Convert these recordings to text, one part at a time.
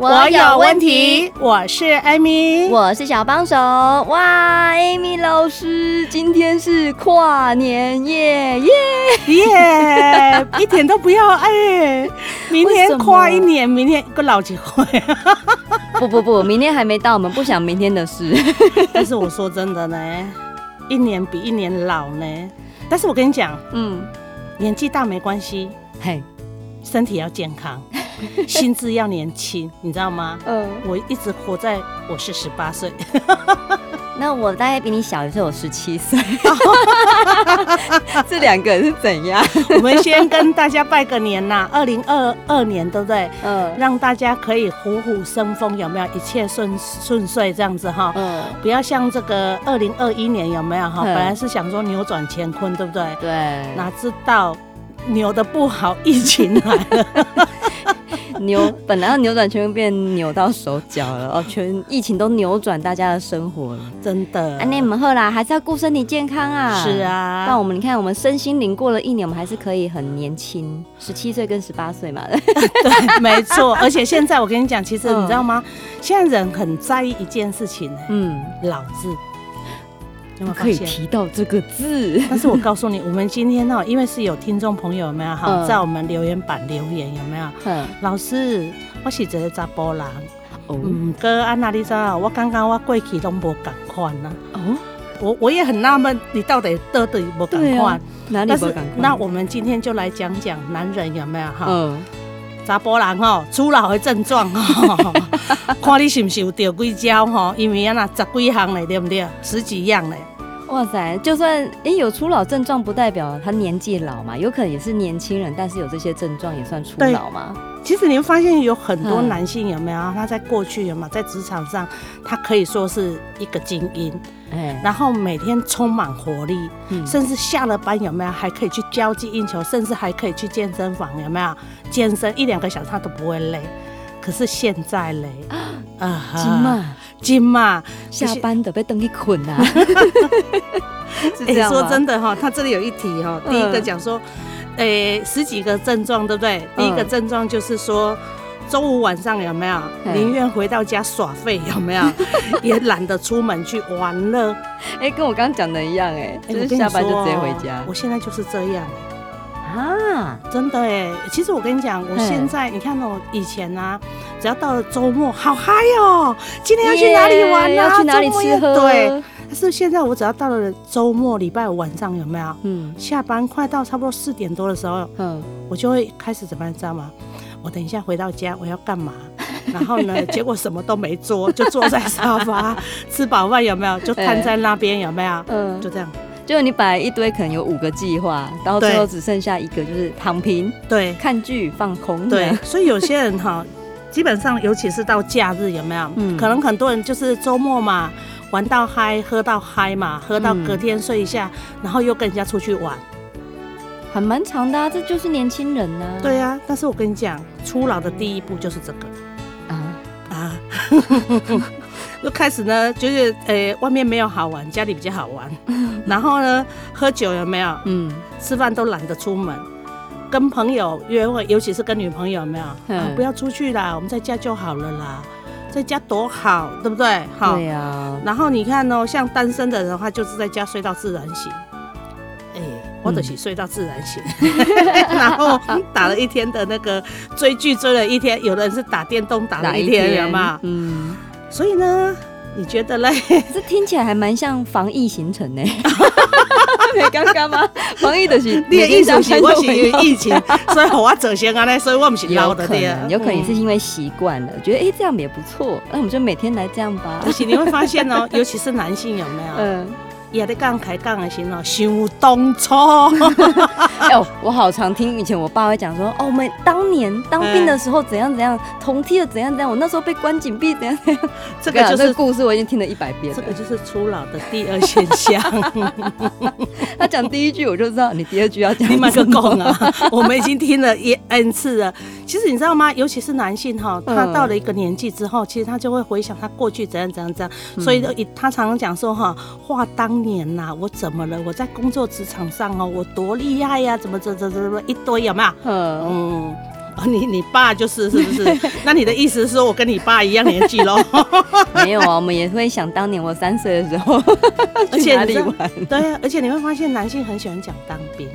我有问题，我是 Amy，我是小帮手。哇，Amy 老师，今天是跨年夜，耶耶，一点都不要哎！明天跨一年，明天个老结婚。不不不，明天还没到，我们不想明天的事。但是我说真的呢，一年比一年老呢。但是我跟你讲，嗯，年纪大没关系，嘿，身体要健康。心智要年轻，你知道吗？嗯，我一直活在我是十八岁，那我大概比你小一岁，我十七岁，这两个人是怎样？我们先跟大家拜个年呐，二零二二年对不对？嗯，让大家可以虎虎生风，有没有？一切顺顺遂这样子哈。嗯，不要像这个二零二一年有没有哈？本来是想说扭转乾坤，对不对？对，哪知道扭的不好，疫情来了。扭本来要扭转乾坤，变扭到手脚了哦！全疫情都扭转大家的生活了，真的。那你们后来还是要顾身体健康啊！是啊，那我们你看，我们身心灵过了一年，我们还是可以很年轻，十七岁跟十八岁嘛。对，没错。而且现在我跟你讲，其实你知道吗？现在人很在意一件事情，嗯，老字。有没有可以提到这个字，但是我告诉你，我们今天呢，因为是有听众朋友有没有哈，在我们留言板留言有没有？嗯，老师，我是一个查甫人，嗯，哥安娜丽莎，我刚刚我过去都无共款呐。哦，我我也很纳闷，你到底到底无共款？哪里无共款？那我们今天就来讲讲男人有没有哈？嗯，查甫人吼，初老的症状哈，看你是不是有钓几招哈？因为啊那十几项嘞，对不对？十几样嘞。哇塞，就算诶、欸、有初老症状，不代表他年纪老嘛，有可能也是年轻人，但是有这些症状也算初老吗？其实你会发现有很多男性有没有？他在过去有没有在职场上，他可以说是一个精英，哎，然后每天充满活力，嗯，甚至下了班有没有还可以去交际应酬，甚至还可以去健身房有没有？健身一两个小时他都不会累。可是现在嘞，啊，金嘛，金嘛，下班都被登记捆啊！哎、欸，说真的哈，他这里有一题哈，第一个讲说，诶、欸，十几个症状对不对？第一个症状就是说，周五晚上有没有宁愿回到家耍废有没有？也懒得出门去玩了。哎、欸，跟我刚刚讲的一样哎，就是下班就直接回家。我现在就是这样。啊，真的哎！其实我跟你讲，我现在你看我，以前啊，只要到了周末，好嗨哦！今天要去哪里玩啊？要去哪里吃喝？对。但是现在我只要到了周末，礼拜五晚上有没有？嗯，下班快到差不多四点多的时候，嗯，我就会开始怎么样，知道吗？我等一下回到家，我要干嘛？然后呢，结果什么都没做，就坐在沙发 吃饱饭，有没有？就瘫在那边，有没有？嗯，就这样。就你本来一堆可能有五个计划，然后最后只剩下一个，就是躺平，对，看剧放空，对。所以有些人哈，基本上尤其是到假日有没有？嗯，可能很多人就是周末嘛，玩到嗨，喝到嗨嘛，喝到隔天睡一下，嗯、然后又跟人家出去玩，很蛮长的啊，这就是年轻人呐、啊。对啊，但是我跟你讲，初老的第一步就是这个。啊啊。就开始呢，就是呃、欸，外面没有好玩，家里比较好玩。然后呢，喝酒有没有？嗯，吃饭都懒得出门，跟朋友约会，尤其是跟女朋友有没有？嗯、啊，不要出去啦，我们在家就好了啦，在家多好，对不对？好。对呀、啊。然后你看哦，像单身的人的话，就是在家睡到自然醒。哎、欸，我得起睡到自然醒。嗯、然后打了一天的那个追剧，追了一天，有的人是打电动打了一天，有没有？嗯。所以呢，你觉得嘞？这听起来还蛮像防疫行程呢。没尴尬吗？防疫的是你的意思是我是因为疫情，所以我走先啊嘞，所以我们是老的对啊。有可能是因为习惯了，觉得哎这样也不错，那我们就每天来这样吧。而且你会发现哦，尤其是男性有没有？嗯。也在讲开讲的时候，想当初。哎呦，我好常听以前我爸会讲说，哦，我们当年当兵的时候怎样怎样，同梯的怎样怎样，我那时候被关紧闭怎样怎样。这个就是这个故事，我已经听了一百遍。这个就是初老的第二现象。他讲第一句我就知道，你第二句要讲。你麦克讲啊，我们已经听了一 n 次了。其实你知道吗？尤其是男性哈，他到了一个年纪之后，其实他就会回想他过去怎样怎样怎样，所以他常常讲说哈，话当年呐，我怎么了？我在工作职场上哦，我多厉害呀？怎么怎怎怎怎么一堆有没有？嗯，你你爸就是是不是？那你的意思是说我跟你爸一样年纪喽？没有啊，我们也会想当年我三岁的时候 去哪里玩。对啊，而且你会发现男性很喜欢讲当兵。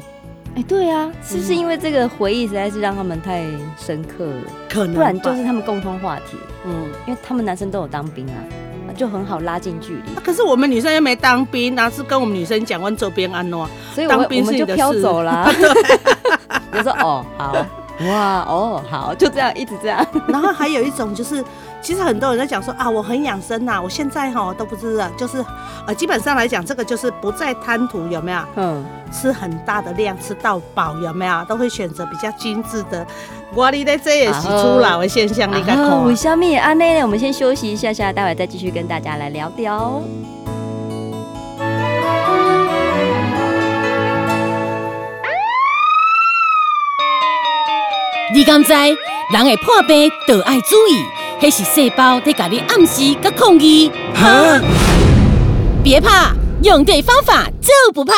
哎，欸、对啊，是不是因为这个回忆实在是让他们太深刻了？可能，不然就是他们共同话题。嗯，因为他们男生都有当兵啊，就很好拉近距离。可是我们女生又没当兵，哪是跟我们女生讲问这边安诺？所以我们我们就飘走了。我说哦好，哇哦好，就这样一直这样。然后还有一种就是。其实很多人在讲说啊，我很养生呐，我现在哈都不知道，就是呃，基本上来讲，这个就是不再贪图有没有？嗯，吃很大的量，吃到饱有没有？都会选择比较精致的。我你在这也是出老的现象，你看。为什么安内呢？我们先休息一下下，待会再继续跟大家来聊聊。你敢知人会破病，都爱注意。那是细胞在给你暗示跟抗议。哈！别怕，用对方法就不怕。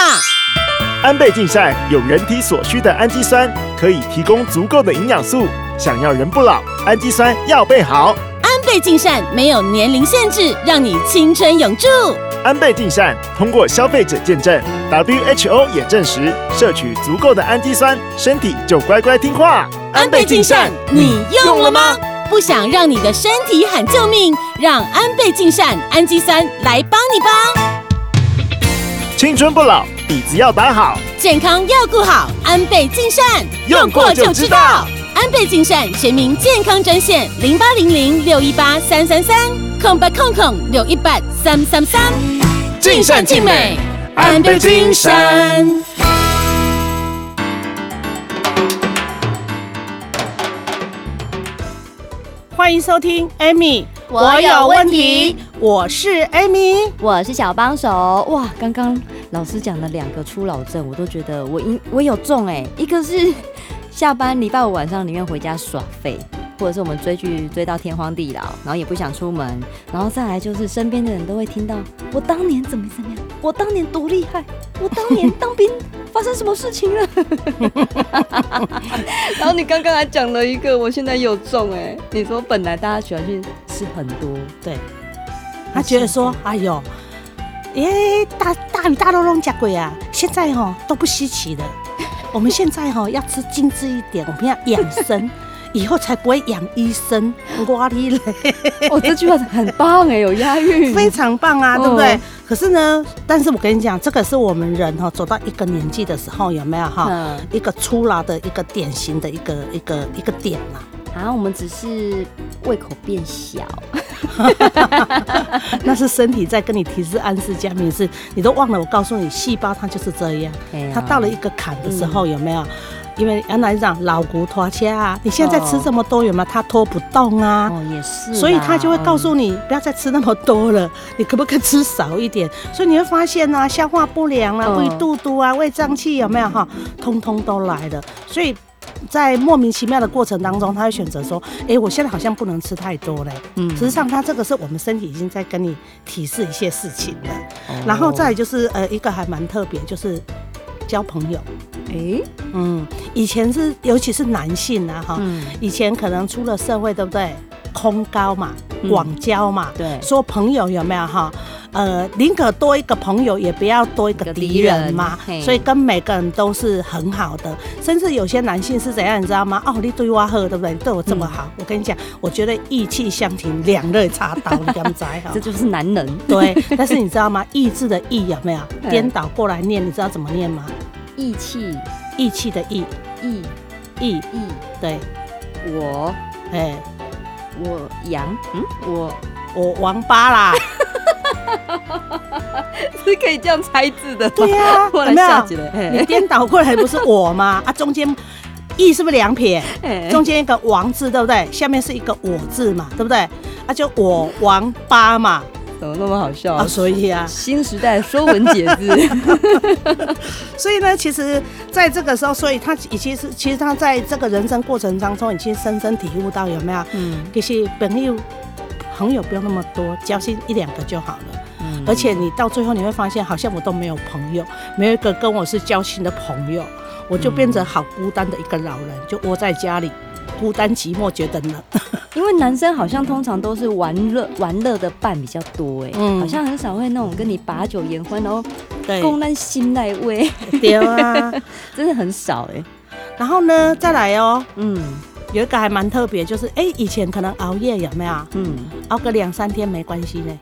安倍晋善有人体所需的氨基酸，可以提供足够的营养素。想要人不老，氨基酸要备好。安倍晋善没有年龄限制，让你青春永驻。安倍晋善通过消费者见证，WHO 也证实，摄取足够的氨基酸，身体就乖乖听话。安倍晋善，你用了吗？不想让你的身体喊救命，让安倍晋善氨基酸来帮你吧。青春不老，底子要打好，健康要顾好。安倍晋善用过就知道。安倍晋善全民健康专线零八零零六一八三三三空八空空六一八三三三。尽善尽美，安倍晋善。欢迎收听，Amy，我有问题。我是 Amy，我是小帮手。哇，刚刚老师讲的两个初老症，我都觉得我应我有中哎。一个是下班礼拜五晚上宁愿回家耍废。或者是我们追剧追到天荒地老，然后也不想出门，然后再来就是身边的人都会听到我当年怎么怎么样，我当年多厉害，我当年当兵 发生什么事情了。然后你刚刚还讲了一个，我现在有中哎，你说本来大家喜欢去吃很多，对，他觉得说哎呦，哎大大鱼大肉龙加贵啊，现在哦都不稀奇的，我们现在哈要吃精致一点，我们要养生。以后才不会养医生，瓜哩嘞！哦，这句话很棒哎，有押韵，非常棒啊，对不对？可是呢，但是我跟你讲，这个是我们人哈走到一个年纪的时候，有没有哈？一个初老的一个典型的一个一个一个点嘛。啊，我们只是胃口变小，那是身体在跟你提示、暗示、加明示，你都忘了。我告诉你，细胞它就是这样，它到了一个坎的时候，有没有？因为原来讲老骨拖掐，你现在吃这么多有没有？他拖不动啊。哦，也是。所以他就会告诉你，不要再吃那么多了，你可不可以吃少一点？所以你会发现啊，消化不良啊，胃肚肚啊，胃胀气有没有哈？通通都来了。所以在莫名其妙的过程当中，他会选择说：“哎，我现在好像不能吃太多嘞。”嗯。实际上，他这个是我们身体已经在跟你提示一些事情了。然后再就是呃，一个还蛮特别，就是交朋友。哎、欸，嗯，以前是，尤其是男性啊，哈，嗯、以前可能出了社会，对不对？空高嘛，广交嘛，嗯、对，说朋友有没有哈？呃，宁可多一个朋友，也不要多一个敌人嘛。所以跟每个人都是很好的，甚至有些男性是怎样，你知道吗？哦，你对我好，对不对？对我这么好，嗯、我跟你讲，我觉得意气相挺，两肋插刀，你敢不哈？这就是男人。对，但是你知道吗？意志的意有没有 颠倒过来念？你知道怎么念吗？义气，义气的义，义，义，义，对，我，哎，我羊，嗯，我，我王八啦，是可以这样猜字的。对呀，我来下起来。你颠倒过来不是我吗？啊，中间“义”是不是两撇？中间一个“王”字，对不对？下面是一个“我”字嘛，对不对？啊，就我王八嘛。怎么那么好笑啊？所以啊，新时代说文解字。所以呢，其实在这个时候，所以他已经是，其实他在这个人生过程当中，已经深深体悟到有没有？嗯，其实朋友朋友不用那么多，交心一两个就好了。嗯，而且你到最后你会发现，好像我都没有朋友，没有一个跟我是交心的朋友，我就变成好孤单的一个老人，就窝在家里。孤单寂寞，觉得冷。因为男生好像通常都是玩乐玩乐的伴比较多哎，嗯，好像很少会那种跟你把酒言欢，然后共担心内味。对啊，真的很少哎。然后呢，再来哦，嗯，有一个还蛮特别，就是哎、欸，以前可能熬夜有没有？嗯，熬个两三天没关系呢。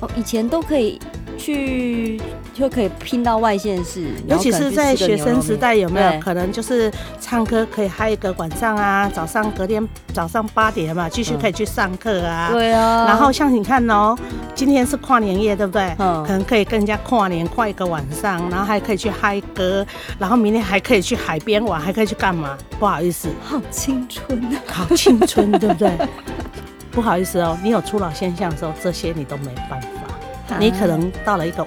哦，以前都可以。去就可以拼到外县市，尤其是在学生时代，有没有可能就是唱歌可以嗨一个晚上啊？早上隔天早上八点嘛，继续可以去上课啊。对啊。然后像你看哦，今天是跨年夜，对不对？嗯。可能可以跟人家跨年跨一个晚上，然后还可以去嗨歌，然后明天还可以去海边玩，还可以去干嘛？不好意思，好青春啊，好青春，对不对？不好意思哦，你有初老现象的时候，这些你都没办法。你可能到了一个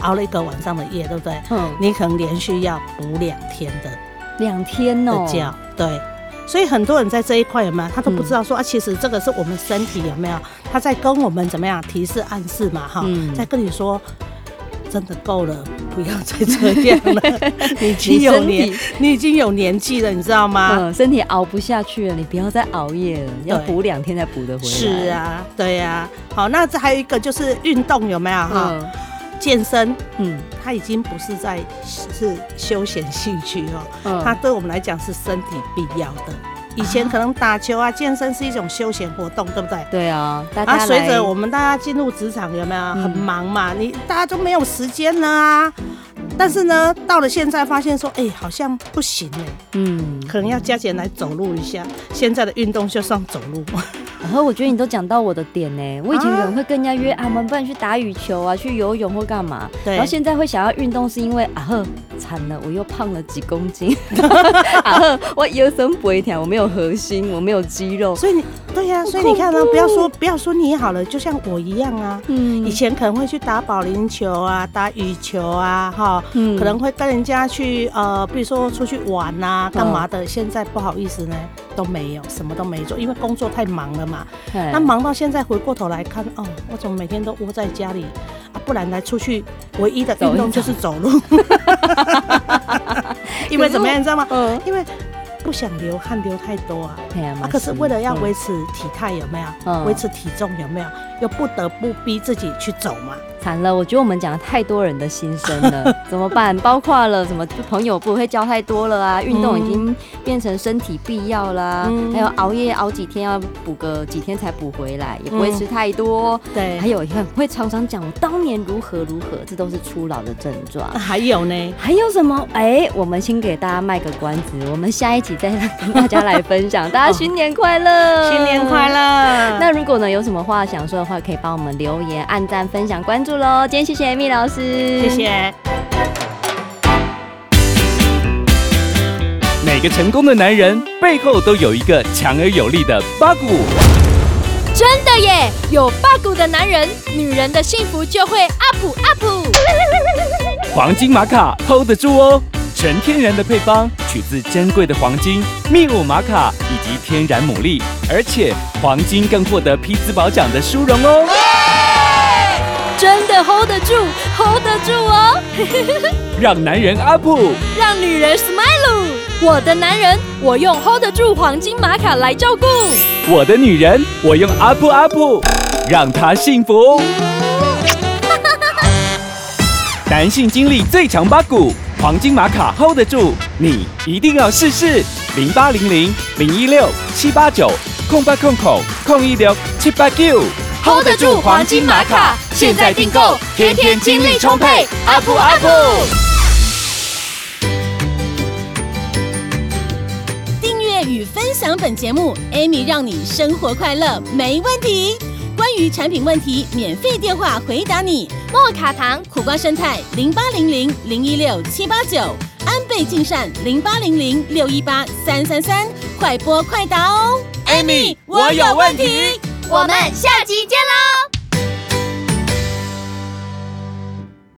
熬了一个晚上的夜，对不对？嗯。你可能连续要补两天的，两天哦。的觉，对。所以很多人在这一块有没有？他都不知道说啊，其实这个是我们身体有没有？他在跟我们怎么样提示暗示嘛？哈，在跟你说，真的够了，不要再这样了。你已经有年，你已经有年纪了，你知道吗？嗯，身体熬不下去了，你不要再熬夜了，要补两天才补得回来。是啊，对呀。好，那这还有一个就是运动有没有哈？健身，嗯，它已经不是在是休闲兴趣哦，它对我们来讲是身体必要的。以前可能打球啊，健身是一种休闲活动，对不对？对啊。啊，随着我们大家进入职场，有没有很忙嘛？你大家都没有时间了啊。但是呢，到了现在发现说，哎，好像不行哎，嗯，可能要加减来走路一下。现在的运动就算走路。然后我觉得你都讲到我的点呢。我以前可能会跟人家约啊，我们不然去打羽球啊，去游泳或干嘛。对。然后现在会想要运动，是因为啊呵，惨了，我又胖了几公斤。啊呵，我腰酸背痛，我没有核心，我没有肌肉。所以你对呀、啊，所以你看呢，不要说不要说你好了，就像我一样啊。嗯。以前可能会去打保龄球啊，打羽球啊，哈，嗯，可能会跟人家去呃，比如说出去玩啊，干嘛的。现在不好意思呢。都没有，什么都没做，因为工作太忙了嘛。那忙到现在，回过头来看，哦，我怎么每天都窝在家里啊？不然来出去，唯一的运动就是走路。因为怎么样，你知道吗？嗯，因为不想流汗流太多啊。啊，可是为了要维持体态，有没有？维持体重有没有？又不得不逼自己去走嘛。惨了，我觉得我们讲了太多人的心声了，怎么办？包括了什么朋友不会交太多了啊，运动已经变成身体必要啦，嗯、还有熬夜熬几天要补个几天才补回来，也不会吃太多。嗯、对，还有很会常常讲我当年如何如何，这都是初老的症状。还有呢？还有什么？哎、欸，我们先给大家卖个关子，我们下一集再跟大家来分享。大家新年快乐、哦！新年快乐！那如果呢有什么话想说的话，可以帮我们留言、按赞、分享、关注喽！今天谢谢 Amy 老师，谢谢。每个成功的男人背后都有一个强而有力的八股。真的耶，有八股的男人，女人的幸福就会 up up。黄金玛卡 hold 得住哦，纯天然的配方，取自珍贵的黄金、秘鲁玛卡以及天然牡蛎，而且黄金更获得匹兹堡奖的殊荣哦。真的 hold 得住，hold 得住哦！让男人 up，让女人 smile。我的男人，我用 hold 得住黄金玛卡来照顾；我的女人，我用 up up，让她幸福。男性精力最强八股，黄金玛卡 hold 得住，你一定要试试。零八零零零一六七八九空八空口空一六七八九。Hold 得住黄金玛卡，现在订购，天天精力充沛，up up。订阅与分享本节目，Amy 让你生活快乐没问题。关于产品问题，免费电话回答你。莫卡糖、苦瓜生态零八零零零一六七八九，安倍晋善零八零零六一八三三三，快播快答哦。Amy，我有问题。我们下集见喽。